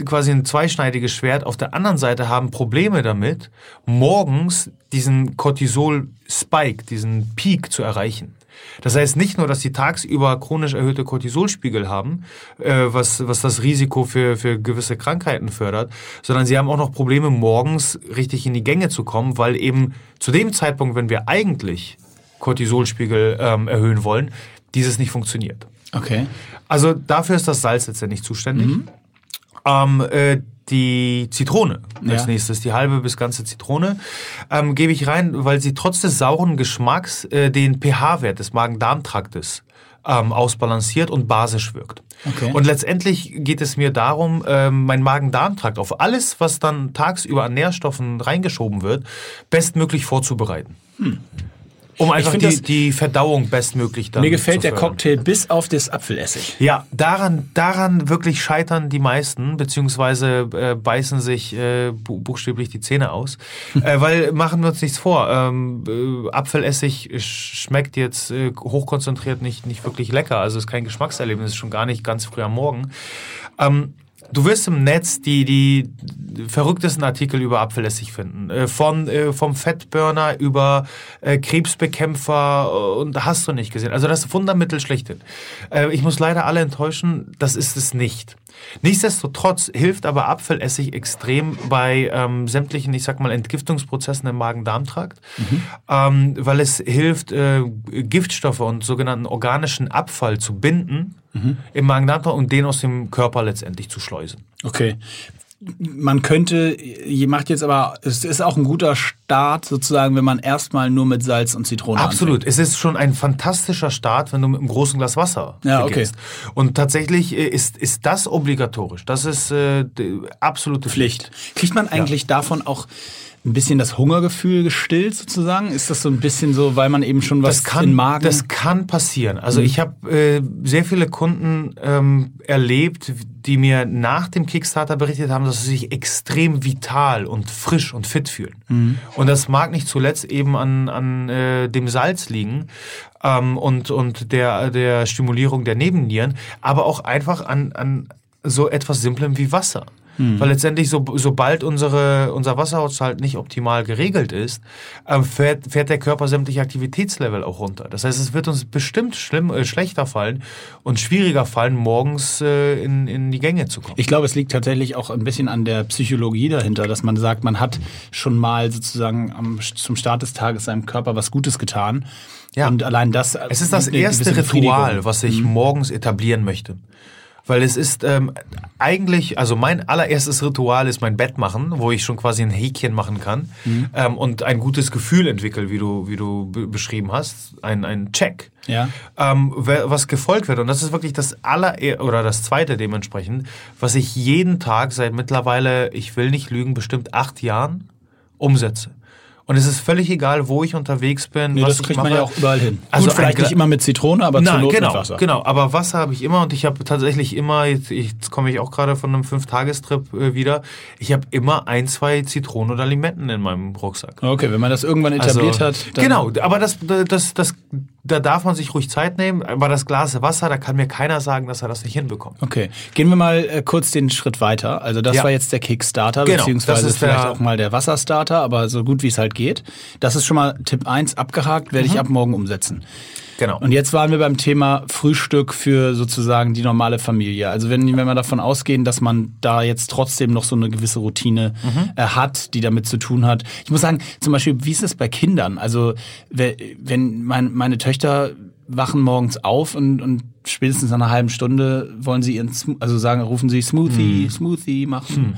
quasi ein zweischneidiges Schwert. Auf der anderen Seite haben Probleme damit, morgens diesen Cortisol-Spike, diesen Peak zu erreichen. Das heißt nicht nur, dass sie tagsüber chronisch erhöhte Cortisolspiegel haben, äh, was, was das Risiko für, für gewisse Krankheiten fördert, sondern sie haben auch noch Probleme, morgens richtig in die Gänge zu kommen, weil eben zu dem Zeitpunkt, wenn wir eigentlich Cortisolspiegel ähm, erhöhen wollen, dieses nicht funktioniert. Okay. Also dafür ist das Salz letztendlich zuständig. Mhm. Ähm, äh, die Zitrone als ja. nächstes, die halbe bis ganze Zitrone, ähm, gebe ich rein, weil sie trotz des sauren Geschmacks äh, den pH-Wert des Magen-Darm-Traktes ähm, ausbalanciert und basisch wirkt. Okay. Und letztendlich geht es mir darum, ähm, mein Magen-Darm-Trakt auf alles, was dann tagsüber an Nährstoffen reingeschoben wird, bestmöglich vorzubereiten. Hm. Um einfach die, die Verdauung bestmöglich dann Mir gefällt der Cocktail bis auf das Apfelessig. Ja, daran, daran wirklich scheitern die meisten, beziehungsweise äh, beißen sich äh, buchstäblich die Zähne aus. äh, weil machen wir uns nichts vor. Ähm, äh, Apfelessig schmeckt jetzt äh, hochkonzentriert nicht, nicht wirklich lecker. Also ist kein Geschmackserlebnis, schon gar nicht ganz früh am Morgen. Ähm, Du wirst im Netz die, die verrücktesten Artikel über Apfelessig finden. Äh, von, äh, vom Fettburner über äh, Krebsbekämpfer und hast du nicht gesehen. Also das Wundermittel schlechthin. Ich muss leider alle enttäuschen, das ist es nicht. Nichtsdestotrotz hilft aber Apfelessig extrem bei ähm, sämtlichen, ich sag mal, Entgiftungsprozessen im Magen-Darm-Trakt, mhm. ähm, weil es hilft, äh, Giftstoffe und sogenannten organischen Abfall zu binden mhm. im Magen-Darm-Trakt und den aus dem Körper letztendlich zu schleusen. Okay man könnte, macht jetzt aber, es ist auch ein guter Start sozusagen, wenn man erstmal nur mit Salz und Zitrone Absolut. Anfängt. Es ist schon ein fantastischer Start, wenn du mit einem großen Glas Wasser ja, beginnst. Okay. Und tatsächlich äh, ist, ist das obligatorisch. Das ist äh, absolute Pflicht. Pflicht. Kriegt man eigentlich ja. davon auch ein bisschen das Hungergefühl gestillt sozusagen? Ist das so ein bisschen so, weil man eben schon was das kann, in Magen... Das kann passieren. Also mhm. ich habe äh, sehr viele Kunden ähm, erlebt, die mir nach dem Kickstarter berichtet haben, dass sie sich extrem vital und frisch und fit fühlen. Mhm. Und das mag nicht zuletzt eben an, an äh, dem Salz liegen ähm, und, und der, der Stimulierung der Nebennieren, aber auch einfach an, an so etwas Simplem wie Wasser. Mhm. Weil letztendlich, so, sobald unsere, unser Wasserhaushalt nicht optimal geregelt ist, äh, fährt, fährt der Körper sämtliche Aktivitätslevel auch runter. Das heißt, es wird uns bestimmt schlimm, äh, schlechter fallen und schwieriger fallen, morgens äh, in, in die Gänge zu kommen. Ich glaube, es liegt tatsächlich auch ein bisschen an der Psychologie dahinter, dass man sagt, man hat schon mal sozusagen am, zum Start des Tages seinem Körper was Gutes getan. Ja. Und allein das. Es ist das erste Ritual, was ich mhm. morgens etablieren möchte weil es ist ähm, eigentlich, also mein allererstes Ritual ist mein Bett machen, wo ich schon quasi ein Häkchen machen kann mhm. ähm, und ein gutes Gefühl entwickle, wie du, wie du beschrieben hast, ein, ein Check, ja. ähm, was gefolgt wird. Und das ist wirklich das aller oder das zweite dementsprechend, was ich jeden Tag seit mittlerweile, ich will nicht lügen, bestimmt acht Jahren umsetze. Und es ist völlig egal, wo ich unterwegs bin. Nee, was das kriegt man ja auch überall hin. Also Gut, vielleicht nicht immer mit Zitrone, aber Nein, zur genau, mit Wasser. Genau, aber Wasser habe ich immer und ich habe tatsächlich immer, jetzt, jetzt komme ich auch gerade von einem Fünf-Tagestrip äh, wieder, ich habe immer ein, zwei Zitronen oder Limetten in meinem Rucksack. Okay, wenn man das irgendwann etabliert also, hat. genau, aber das, das, das, da darf man sich ruhig Zeit nehmen. Aber das Glas Wasser, da kann mir keiner sagen, dass er das nicht hinbekommt. Okay, gehen wir mal äh, kurz den Schritt weiter. Also das ja. war jetzt der Kickstarter, genau, beziehungsweise vielleicht auch mal der Wasserstarter, aber so gut wie es halt geht. Das ist schon mal Tipp 1 abgehakt, werde mhm. ich ab morgen umsetzen. Genau. Und jetzt waren wir beim Thema Frühstück für sozusagen die normale Familie. Also wenn, wenn wir davon ausgehen, dass man da jetzt trotzdem noch so eine gewisse Routine mhm. äh, hat, die damit zu tun hat. Ich muss sagen, zum Beispiel, wie ist es bei Kindern? Also wenn mein, meine Töchter wachen morgens auf und, und spätestens nach einer halben Stunde wollen sie ihren, also sagen, rufen sie Smoothie, hm. Smoothie machen. Hm.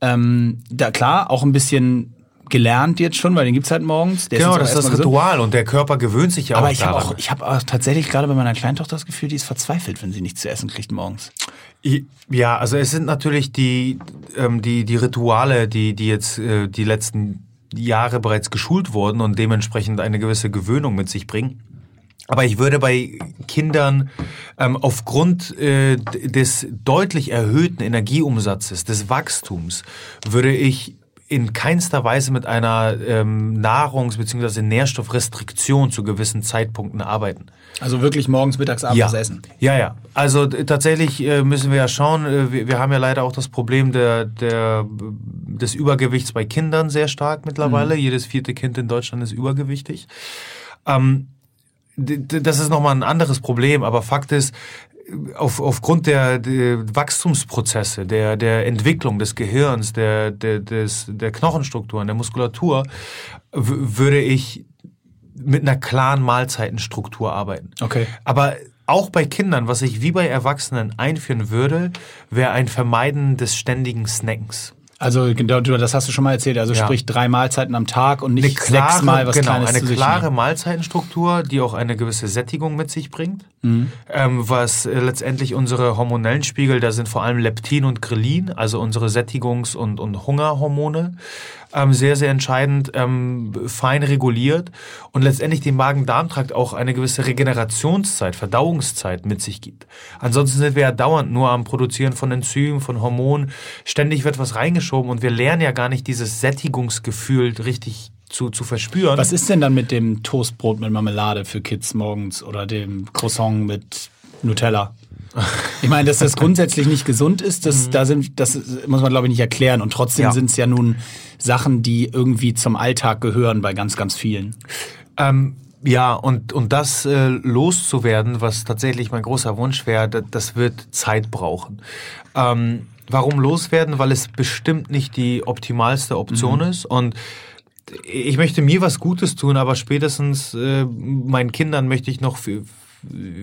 Ähm, da klar, auch ein bisschen gelernt jetzt schon, weil den gibt's halt morgens. Der genau, das ist das Ritual gesund. und der Körper gewöhnt sich ja Aber auch ich habe auch, ich habe auch tatsächlich gerade bei meiner Kleintochter das Gefühl, die ist verzweifelt, wenn sie nichts zu essen kriegt morgens. Ja, also es sind natürlich die ähm, die die Rituale, die die jetzt äh, die letzten Jahre bereits geschult wurden und dementsprechend eine gewisse Gewöhnung mit sich bringen. Aber ich würde bei Kindern ähm, aufgrund äh, des deutlich erhöhten Energieumsatzes, des Wachstums, würde ich in keinster Weise mit einer ähm, Nahrungs- bzw. Nährstoffrestriktion zu gewissen Zeitpunkten arbeiten. Also wirklich morgens, mittags, abends ja. essen? Ja, ja. Also tatsächlich äh, müssen wir ja schauen, äh, wir, wir, haben ja leider auch das Problem der, der, des Übergewichts bei Kindern sehr stark mittlerweile. Mhm. Jedes vierte Kind in Deutschland ist übergewichtig. Ähm, das ist nochmal ein anderes Problem, aber Fakt ist, auf, aufgrund der, der Wachstumsprozesse, der, der Entwicklung des Gehirns, der, der, des, der Knochenstrukturen, der Muskulatur, würde ich mit einer klaren Mahlzeitenstruktur arbeiten. Okay. Aber auch bei Kindern, was ich wie bei Erwachsenen einführen würde, wäre ein Vermeiden des ständigen Snackens. Also genau, das hast du schon mal erzählt. Also ja. sprich drei Mahlzeiten am Tag und nicht klare, sechsmal was genau, Kleines eine klare. Mahlzeitenstruktur, die auch eine gewisse Sättigung mit sich bringt. Mhm. Ähm, was äh, letztendlich unsere hormonellen Spiegel, da sind vor allem Leptin und Grelin, also unsere Sättigungs- und, und Hungerhormone, ähm, sehr, sehr entscheidend ähm, fein reguliert und letztendlich den Magen-Darm-Trakt auch eine gewisse Regenerationszeit, Verdauungszeit mit sich gibt. Ansonsten sind wir ja dauernd nur am Produzieren von Enzymen, von Hormonen. Ständig wird was reingeschoben und wir lernen ja gar nicht dieses Sättigungsgefühl richtig zu, zu verspüren. Was ist denn dann mit dem Toastbrot mit Marmelade für Kids morgens oder dem Croissant mit Nutella? Ich meine, dass das grundsätzlich nicht gesund ist, das, mhm. da sind, das muss man, glaube ich, nicht erklären. Und trotzdem ja. sind es ja nun Sachen, die irgendwie zum Alltag gehören bei ganz, ganz vielen. Ähm, ja, und, und das äh, loszuwerden, was tatsächlich mein großer Wunsch wäre, das, wird Zeit brauchen. Ähm, warum loswerden? Weil es bestimmt nicht die optimalste Option mhm. ist. Und ich möchte mir was Gutes tun, aber spätestens äh, meinen Kindern möchte ich noch viel,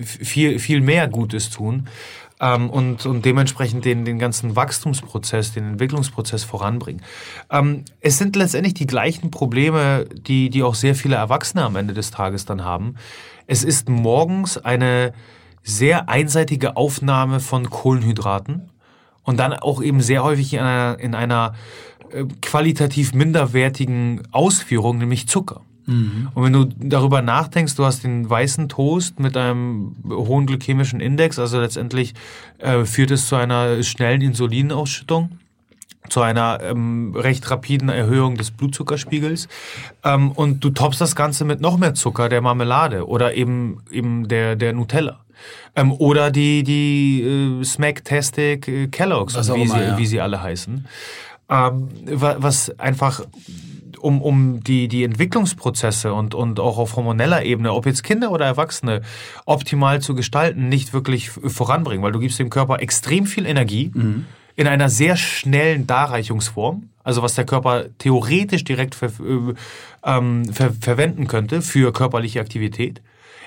viel, viel mehr Gutes tun ähm, und, und dementsprechend den, den ganzen Wachstumsprozess, den Entwicklungsprozess voranbringen. Ähm, es sind letztendlich die gleichen Probleme, die, die auch sehr viele Erwachsene am Ende des Tages dann haben. Es ist morgens eine sehr einseitige Aufnahme von Kohlenhydraten und dann auch eben sehr häufig in einer, in einer qualitativ minderwertigen Ausführung, nämlich Zucker. Mhm. Und wenn du darüber nachdenkst, du hast den weißen Toast mit einem hohen glykämischen Index, also letztendlich äh, führt es zu einer schnellen Insulinausschüttung zu einer ähm, recht rapiden Erhöhung des Blutzuckerspiegels. Ähm, und du toppst das Ganze mit noch mehr Zucker, der Marmelade oder eben, eben der, der Nutella. Ähm, oder die, die äh, Smacktastic äh, Kellogg's, wie, immer, sie, ja. wie sie alle heißen. Ähm, was einfach um, um die, die Entwicklungsprozesse und, und auch auf hormoneller Ebene, ob jetzt Kinder oder Erwachsene, optimal zu gestalten, nicht wirklich voranbringen, weil du gibst dem Körper extrem viel Energie mhm. in einer sehr schnellen Darreichungsform, also was der Körper theoretisch direkt ver, äh, ähm, ver, verwenden könnte für körperliche Aktivität.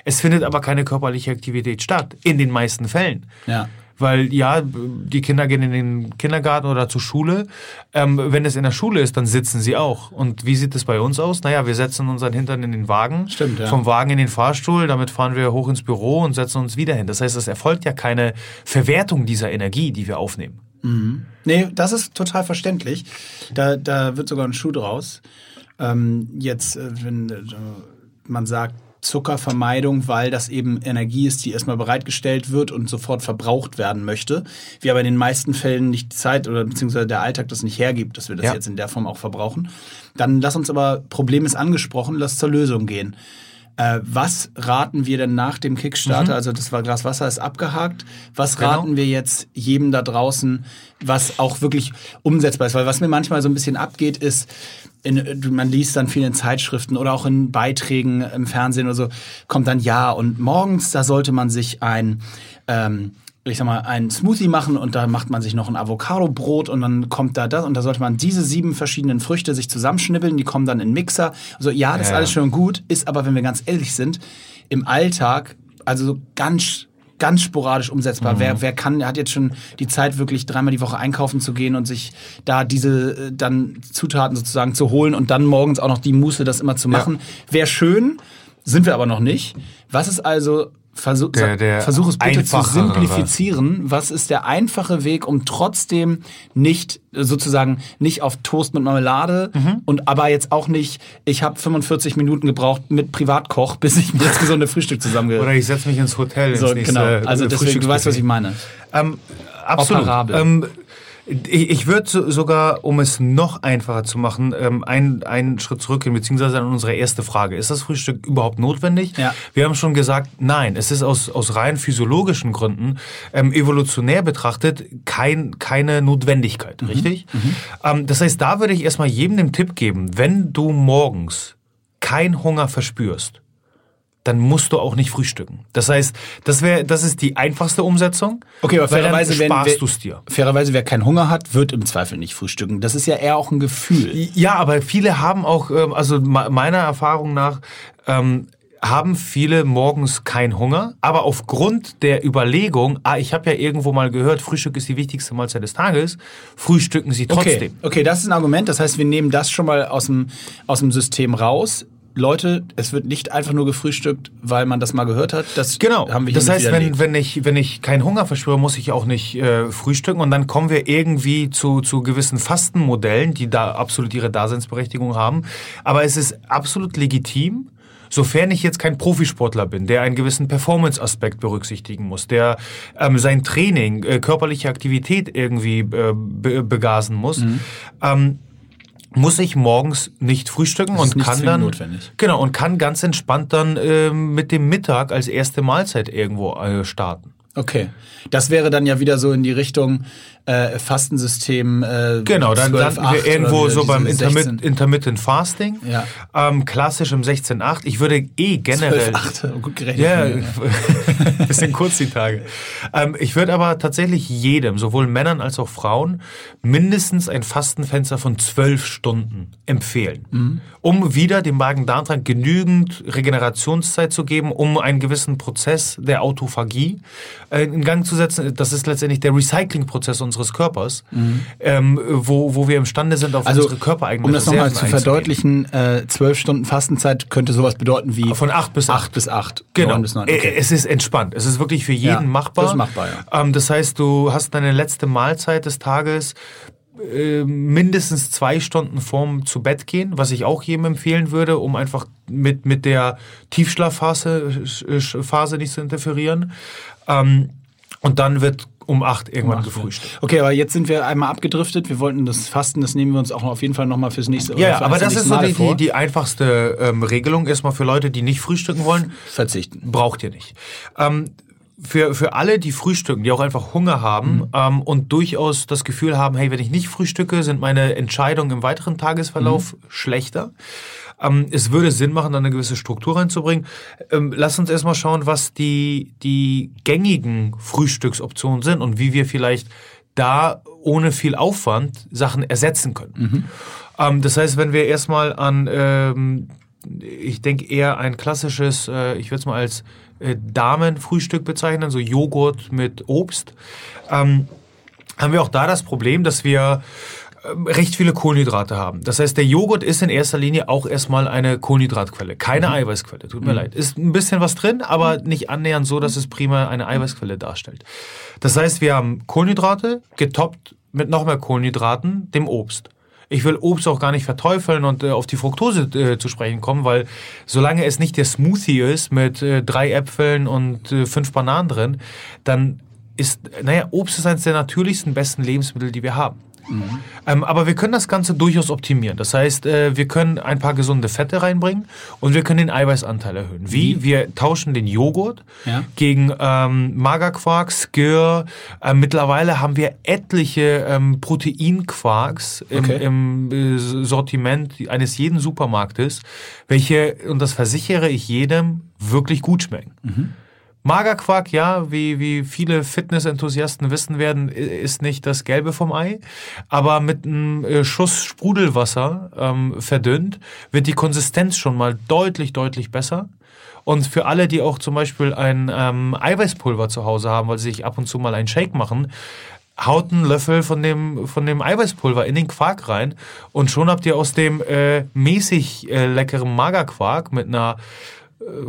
Es findet aber keine körperliche Aktivität statt, in den meisten Fällen. Ja. Weil ja, die Kinder gehen in den Kindergarten oder zur Schule. Ähm, wenn es in der Schule ist, dann sitzen sie auch. Und wie sieht es bei uns aus? Naja, wir setzen unseren Hintern in den Wagen, Stimmt, ja. vom Wagen in den Fahrstuhl, damit fahren wir hoch ins Büro und setzen uns wieder hin. Das heißt, es erfolgt ja keine Verwertung dieser Energie, die wir aufnehmen. Mhm. Nee, das ist total verständlich. Da, da wird sogar ein Schuh draus. Ähm, jetzt, äh, wenn äh, man sagt, Zuckervermeidung, weil das eben Energie ist, die erstmal bereitgestellt wird und sofort verbraucht werden möchte. Wir aber in den meisten Fällen nicht die Zeit oder beziehungsweise der Alltag das nicht hergibt, dass wir das ja. jetzt in der Form auch verbrauchen. Dann lass uns aber, Problem ist angesprochen, lass zur Lösung gehen. Äh, was raten wir denn nach dem Kickstarter? Mhm. Also das war Glas Wasser ist abgehakt. Was genau. raten wir jetzt jedem da draußen, was auch wirklich umsetzbar ist? Weil was mir manchmal so ein bisschen abgeht, ist, in, man liest dann viel in Zeitschriften oder auch in Beiträgen im Fernsehen oder so, kommt dann ja und morgens, da sollte man sich ein ähm, ich sag mal, einen Smoothie machen und da macht man sich noch ein Avocado-Brot und dann kommt da das und da sollte man diese sieben verschiedenen Früchte sich zusammenschnibbeln, die kommen dann in Mixer. Also ja, das ja, ist alles schön gut, ist aber, wenn wir ganz ehrlich sind, im Alltag, also so ganz ganz sporadisch umsetzbar. Mhm. Wer, wer kann, hat jetzt schon die Zeit, wirklich dreimal die Woche einkaufen zu gehen und sich da diese äh, dann Zutaten sozusagen zu holen und dann morgens auch noch die Muße, das immer zu machen. Ja. Wäre schön, sind wir aber noch nicht. Was ist also Versuch, der, der versuch es bitte zu simplifizieren. Was ist der einfache Weg, um trotzdem nicht sozusagen nicht auf Toast mit Marmelade mhm. und aber jetzt auch nicht, ich habe 45 Minuten gebraucht mit Privatkoch, bis ich mir das gesunde Frühstück zusammen Oder ich setze mich ins Hotel. So, ins genau. Also deswegen, du weißt, was ich meine. Ähm, absolut. Ähm, ich würde sogar, um es noch einfacher zu machen, ähm, einen, einen Schritt zurückgehen, beziehungsweise an unsere erste Frage. Ist das Frühstück überhaupt notwendig? Ja. Wir haben schon gesagt, nein, es ist aus, aus rein physiologischen Gründen, ähm, evolutionär betrachtet, kein, keine Notwendigkeit, mhm. richtig? Mhm. Ähm, das heißt, da würde ich erstmal jedem den Tipp geben, wenn du morgens keinen Hunger verspürst, dann musst du auch nicht frühstücken. Das heißt, das wäre, das ist die einfachste Umsetzung. Okay, aber fairerweise, sparst du es dir. Fairerweise, wer keinen Hunger hat, wird im Zweifel nicht frühstücken. Das ist ja eher auch ein Gefühl. Ja, aber viele haben auch, ähm, also meiner Erfahrung nach, ähm, haben viele morgens keinen Hunger, aber aufgrund der Überlegung, ah, ich habe ja irgendwo mal gehört, Frühstück ist die wichtigste Mahlzeit des Tages, frühstücken sie trotzdem. Okay, okay das ist ein Argument. Das heißt, wir nehmen das schon mal aus dem, aus dem System raus. Leute, es wird nicht einfach nur gefrühstückt, weil man das mal gehört hat. Das genau. Haben wir das heißt, wenn, wenn, ich, wenn ich keinen Hunger verspüre, muss ich auch nicht äh, frühstücken. Und dann kommen wir irgendwie zu, zu gewissen Fastenmodellen, die da absolut ihre Daseinsberechtigung haben. Aber es ist absolut legitim, sofern ich jetzt kein Profisportler bin, der einen gewissen Performance-Aspekt berücksichtigen muss, der ähm, sein Training, äh, körperliche Aktivität irgendwie äh, be begasen muss, mhm. ähm, muss ich morgens nicht frühstücken das und kann dann notwendig. genau und kann ganz entspannt dann äh, mit dem Mittag als erste Mahlzeit irgendwo äh, starten. Okay, das wäre dann ja wieder so in die Richtung äh, Fastensystem. Äh, genau, dann landen wir irgendwo so beim Intermit Intermittent Fasting. Ja. Ähm, klassisch im 16.8. Ich würde eh generell. 12, gut gerechnet. Ja, yeah, bisschen kurz die Tage. Ähm, ich würde aber tatsächlich jedem, sowohl Männern als auch Frauen, mindestens ein Fastenfenster von zwölf Stunden empfehlen, mhm. um wieder dem Magen-Darm-Trakt genügend Regenerationszeit zu geben, um einen gewissen Prozess der Autophagie äh, in Gang zu setzen. Das ist letztendlich der Recycling-Prozess unseres unseres Körpers, mhm. ähm, wo, wo wir imstande sind, auf also, unsere körpereigenen Um das nochmal zu verdeutlichen, äh, zwölf äh, Stunden Fastenzeit könnte sowas bedeuten wie... Von acht bis acht. bis acht. Genau. Bis neun. Okay. Es ist entspannt. Es ist wirklich für jeden ja, machbar. Das ist machbar, ja. Ähm, das heißt, du hast deine letzte Mahlzeit des Tages äh, mindestens zwei Stunden vorm zu Bett gehen, was ich auch jedem empfehlen würde, um einfach mit, mit der Tiefschlafphase Phase nicht zu interferieren. Ähm, und dann wird um acht irgendwann um acht, gefrühstückt. Okay, aber jetzt sind wir einmal abgedriftet. Wir wollten das Fasten, das nehmen wir uns auch auf jeden Fall nochmal fürs nächste Ja, ja aber das ist so die, die, die, einfachste ähm, Regelung. Erstmal für Leute, die nicht frühstücken wollen. Verzichten. Braucht ihr nicht. Ähm, für, für alle, die frühstücken, die auch einfach Hunger haben mhm. ähm, und durchaus das Gefühl haben, hey, wenn ich nicht frühstücke, sind meine Entscheidungen im weiteren Tagesverlauf mhm. schlechter. Ähm, es würde Sinn machen, da eine gewisse Struktur reinzubringen. Ähm, lass uns erstmal schauen, was die, die gängigen Frühstücksoptionen sind und wie wir vielleicht da ohne viel Aufwand Sachen ersetzen können. Mhm. Ähm, das heißt, wenn wir erstmal an, ähm, ich denke eher ein klassisches, äh, ich würde es mal als äh, Damenfrühstück bezeichnen, so Joghurt mit Obst, ähm, haben wir auch da das Problem, dass wir recht viele Kohlenhydrate haben. Das heißt, der Joghurt ist in erster Linie auch erstmal eine Kohlenhydratquelle, keine mhm. Eiweißquelle. Tut mir mhm. leid. Ist ein bisschen was drin, aber nicht annähernd so, dass es prima eine Eiweißquelle darstellt. Das heißt, wir haben Kohlenhydrate getoppt mit noch mehr Kohlenhydraten, dem Obst. Ich will Obst auch gar nicht verteufeln und äh, auf die Fructose äh, zu sprechen kommen, weil solange es nicht der Smoothie ist mit äh, drei Äpfeln und äh, fünf Bananen drin, dann ist, naja, Obst ist eines der natürlichsten, besten Lebensmittel, die wir haben. Mhm. Ähm, aber wir können das Ganze durchaus optimieren. Das heißt, äh, wir können ein paar gesunde Fette reinbringen und wir können den Eiweißanteil erhöhen. Wie? Wir tauschen den Joghurt ja. gegen ähm, Magerquark, Skir. Äh, mittlerweile haben wir etliche ähm, Proteinquarks im, okay. im äh, Sortiment eines jeden Supermarktes, welche, und das versichere ich jedem, wirklich gut schmecken. Mhm. Magerquark, ja, wie, wie viele Fitness-Enthusiasten wissen werden, ist nicht das Gelbe vom Ei. Aber mit einem äh, Schuss Sprudelwasser ähm, verdünnt, wird die Konsistenz schon mal deutlich, deutlich besser. Und für alle, die auch zum Beispiel ein ähm, Eiweißpulver zu Hause haben, weil sie sich ab und zu mal einen Shake machen, haut einen Löffel von dem, von dem Eiweißpulver in den Quark rein und schon habt ihr aus dem äh, mäßig äh, leckeren Magerquark mit einer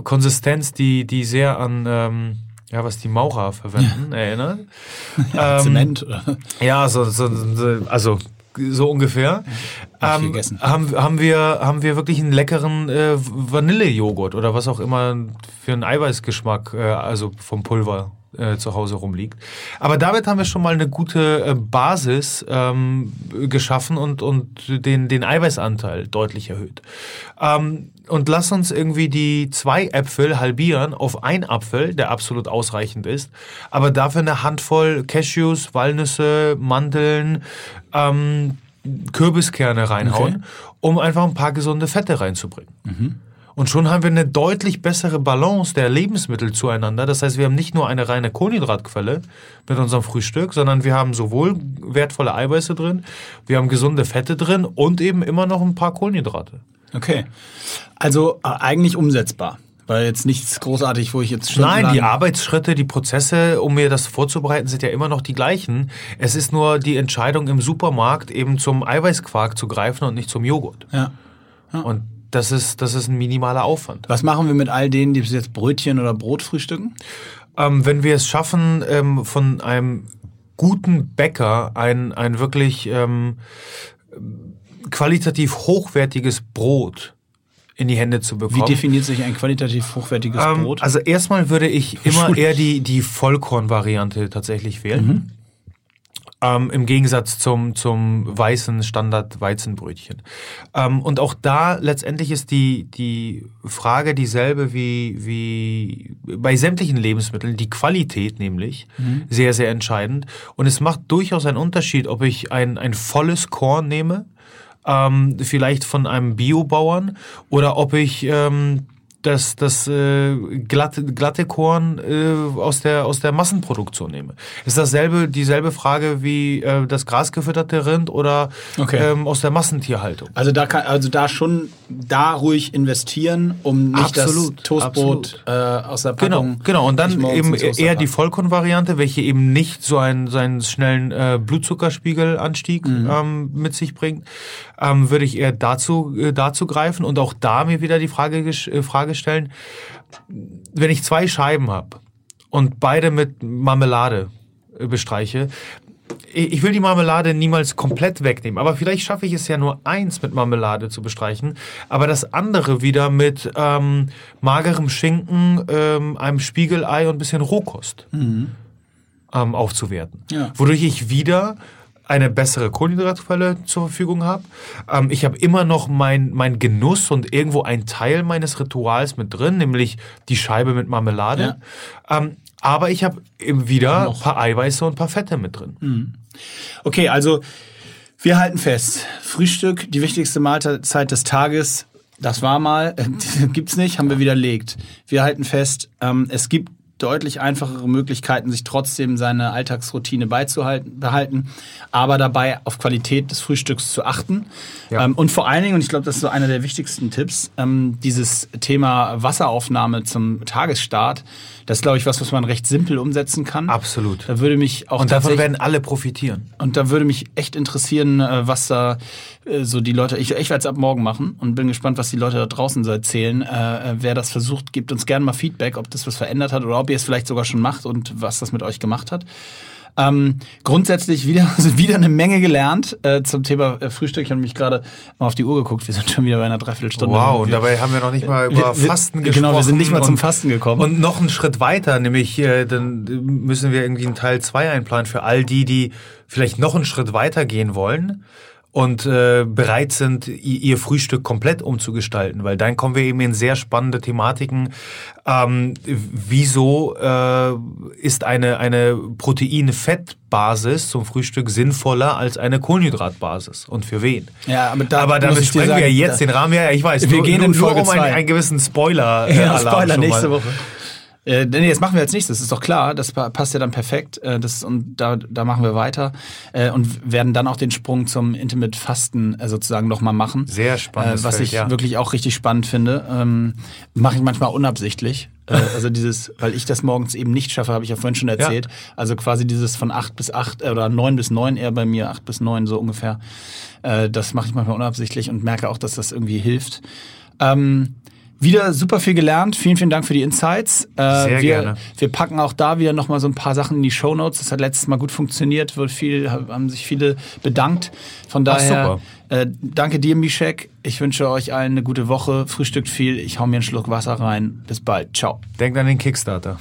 Konsistenz, die, die sehr an, ähm, ja, was die Maurer verwenden, erinnert. Ja, ähm, Zement, oder? Ja, so, so, so, also so ungefähr. Ähm, haben, haben, wir, haben wir wirklich einen leckeren äh, Vanillejoghurt oder was auch immer für einen Eiweißgeschmack, äh, also vom Pulver äh, zu Hause rumliegt. Aber damit haben wir schon mal eine gute äh, Basis ähm, geschaffen und, und den, den Eiweißanteil deutlich erhöht. Ähm, und lass uns irgendwie die zwei Äpfel halbieren auf ein Apfel, der absolut ausreichend ist, aber dafür eine Handvoll Cashews, Walnüsse, Mandeln, ähm, Kürbiskerne reinhauen, okay. um einfach ein paar gesunde Fette reinzubringen. Mhm. Und schon haben wir eine deutlich bessere Balance der Lebensmittel zueinander. Das heißt, wir haben nicht nur eine reine Kohlenhydratquelle mit unserem Frühstück, sondern wir haben sowohl wertvolle Eiweiße drin, wir haben gesunde Fette drin und eben immer noch ein paar Kohlenhydrate. Okay. Also äh, eigentlich umsetzbar. Weil jetzt nichts großartig, wo ich jetzt. Nein, die Arbeitsschritte, die Prozesse, um mir das vorzubereiten, sind ja immer noch die gleichen. Es ist nur die Entscheidung im Supermarkt, eben zum Eiweißquark zu greifen und nicht zum Joghurt. Ja. ja. Und das ist, das ist ein minimaler Aufwand. Was machen wir mit all denen, die bis jetzt Brötchen oder Brot frühstücken? Ähm, wenn wir es schaffen, ähm, von einem guten Bäcker ein, ein wirklich ähm, qualitativ hochwertiges Brot in die Hände zu bekommen. Wie definiert sich ein qualitativ hochwertiges ähm, Brot? Also erstmal würde ich immer eher die, die Vollkorn-Variante tatsächlich wählen. Mhm. Ähm, Im Gegensatz zum, zum weißen Standard-Weizenbrötchen. Ähm, und auch da letztendlich ist die, die Frage dieselbe wie, wie bei sämtlichen Lebensmitteln, die Qualität nämlich, mhm. sehr, sehr entscheidend. Und es macht durchaus einen Unterschied, ob ich ein, ein volles Korn nehme, ähm, vielleicht von einem Biobauern, oder ob ich ähm, das, das äh, glatte, glatte Korn äh, aus, der, aus der Massenproduktion nehme. Ist dasselbe, dieselbe Frage wie äh, das grasgefütterte Rind oder okay. ähm, aus der Massentierhaltung? Also da kann, also da schon da ruhig investieren, um nicht absolut, das Toastbrot äh, aus der genau, Packung. Genau, genau. Und dann eben eher die Vollkornvariante, welche eben nicht so einen, so einen schnellen äh, Blutzuckerspiegelanstieg mhm. ähm, mit sich bringt, ähm, würde ich eher dazu, äh, dazu greifen und auch da mir wieder die Frage, äh, Frage stellen, wenn ich zwei Scheiben habe und beide mit Marmelade äh, bestreiche, ich will die Marmelade niemals komplett wegnehmen, aber vielleicht schaffe ich es ja nur eins mit Marmelade zu bestreichen, aber das andere wieder mit ähm, magerem Schinken, ähm, einem Spiegelei und ein bisschen Rohkost mhm. ähm, aufzuwerten. Ja. Wodurch ich wieder eine bessere Kohlenhydratquelle zur Verfügung habe. Ähm, ich habe immer noch mein, mein Genuss und irgendwo ein Teil meines Rituals mit drin, nämlich die Scheibe mit Marmelade. Ja. Ähm, aber ich habe eben wieder ein paar Eiweiße und ein paar Fette mit drin. Mhm. Okay, also wir halten fest. Frühstück, die wichtigste Mahlzeit des Tages. Das war mal, äh, gibt's nicht, haben wir widerlegt. Wir halten fest, ähm, es gibt deutlich einfachere Möglichkeiten, sich trotzdem seine Alltagsroutine beizuhalten, behalten, aber dabei auf Qualität des Frühstücks zu achten. Ja. Ähm, und vor allen Dingen, und ich glaube, das ist so einer der wichtigsten Tipps, ähm, dieses Thema Wasseraufnahme zum Tagesstart. Das ist, glaube ich, was, was man recht simpel umsetzen kann. Absolut. Da würde mich auch und davon werden alle profitieren. Und da würde mich echt interessieren, äh, was da äh, so die Leute. Ich, ich werde es ab morgen machen und bin gespannt, was die Leute da draußen so erzählen. Äh, wer das versucht, gibt uns gerne mal Feedback, ob das was verändert hat oder ob ihr es vielleicht sogar schon macht und was das mit euch gemacht hat. Ähm, grundsätzlich wieder, also wieder eine Menge gelernt äh, zum Thema äh, Frühstück. Ich habe mich gerade mal auf die Uhr geguckt. Wir sind schon wieder bei einer Dreiviertelstunde. Wow, und dabei haben wir noch nicht mal über wir, Fasten gesprochen. Genau, wir sind nicht mal zum Fasten gekommen. Und noch einen Schritt weiter, nämlich äh, dann müssen wir irgendwie einen Teil 2 einplanen für all die, die vielleicht noch einen Schritt weiter gehen wollen und äh, bereit sind, ihr Frühstück komplett umzugestalten, weil dann kommen wir eben in sehr spannende Thematiken. Ähm, wieso äh, ist eine, eine Protein-Fett-Basis zum Frühstück sinnvoller als eine Kohlenhydratbasis und für wen? Ja, aber, da aber damit sprengen wir jetzt den Rahmen. Ja, ich weiß. Wir nur, gehen nur, in Folge nur um einen, einen gewissen Spoiler. ja, Alarm Spoiler nächste. Woche. Äh, nee, das machen wir als nächstes, ist doch klar. Das pa- passt ja dann perfekt. Äh, das, und da, da machen wir weiter äh, und werden dann auch den Sprung zum Intimate Fasten äh, sozusagen nochmal machen. Sehr spannendes Äh, was Feld, ich ja. wirklich auch richtig spannend finde. Ähm, Mache ich manchmal unabsichtlich. Äh, also dieses, weil ich das morgens eben nicht schaffe, habe ich ja vorhin schon erzählt. Also quasi dieses von 8 bis 8 äh, oder 9 bis 9 eher bei mir, 8 bis 9 so ungefähr. Äh, das mache ich manchmal unabsichtlich und merke auch, dass das irgendwie hilft. Ähm, wieder super viel gelernt. Vielen, vielen Dank für die Insights. Äh, Sehr wir, gerne. Wir packen auch da wieder nochmal so ein paar Sachen in die Show Notes. Das hat letztes Mal gut funktioniert, wird viel, haben sich viele bedankt. Von Ach, daher, äh, danke dir, Mischek. Ich wünsche euch allen eine gute Woche. Frühstückt viel. Ich hau mir einen Schluck Wasser rein. Bis bald. Ciao. Denkt an den Kickstarter.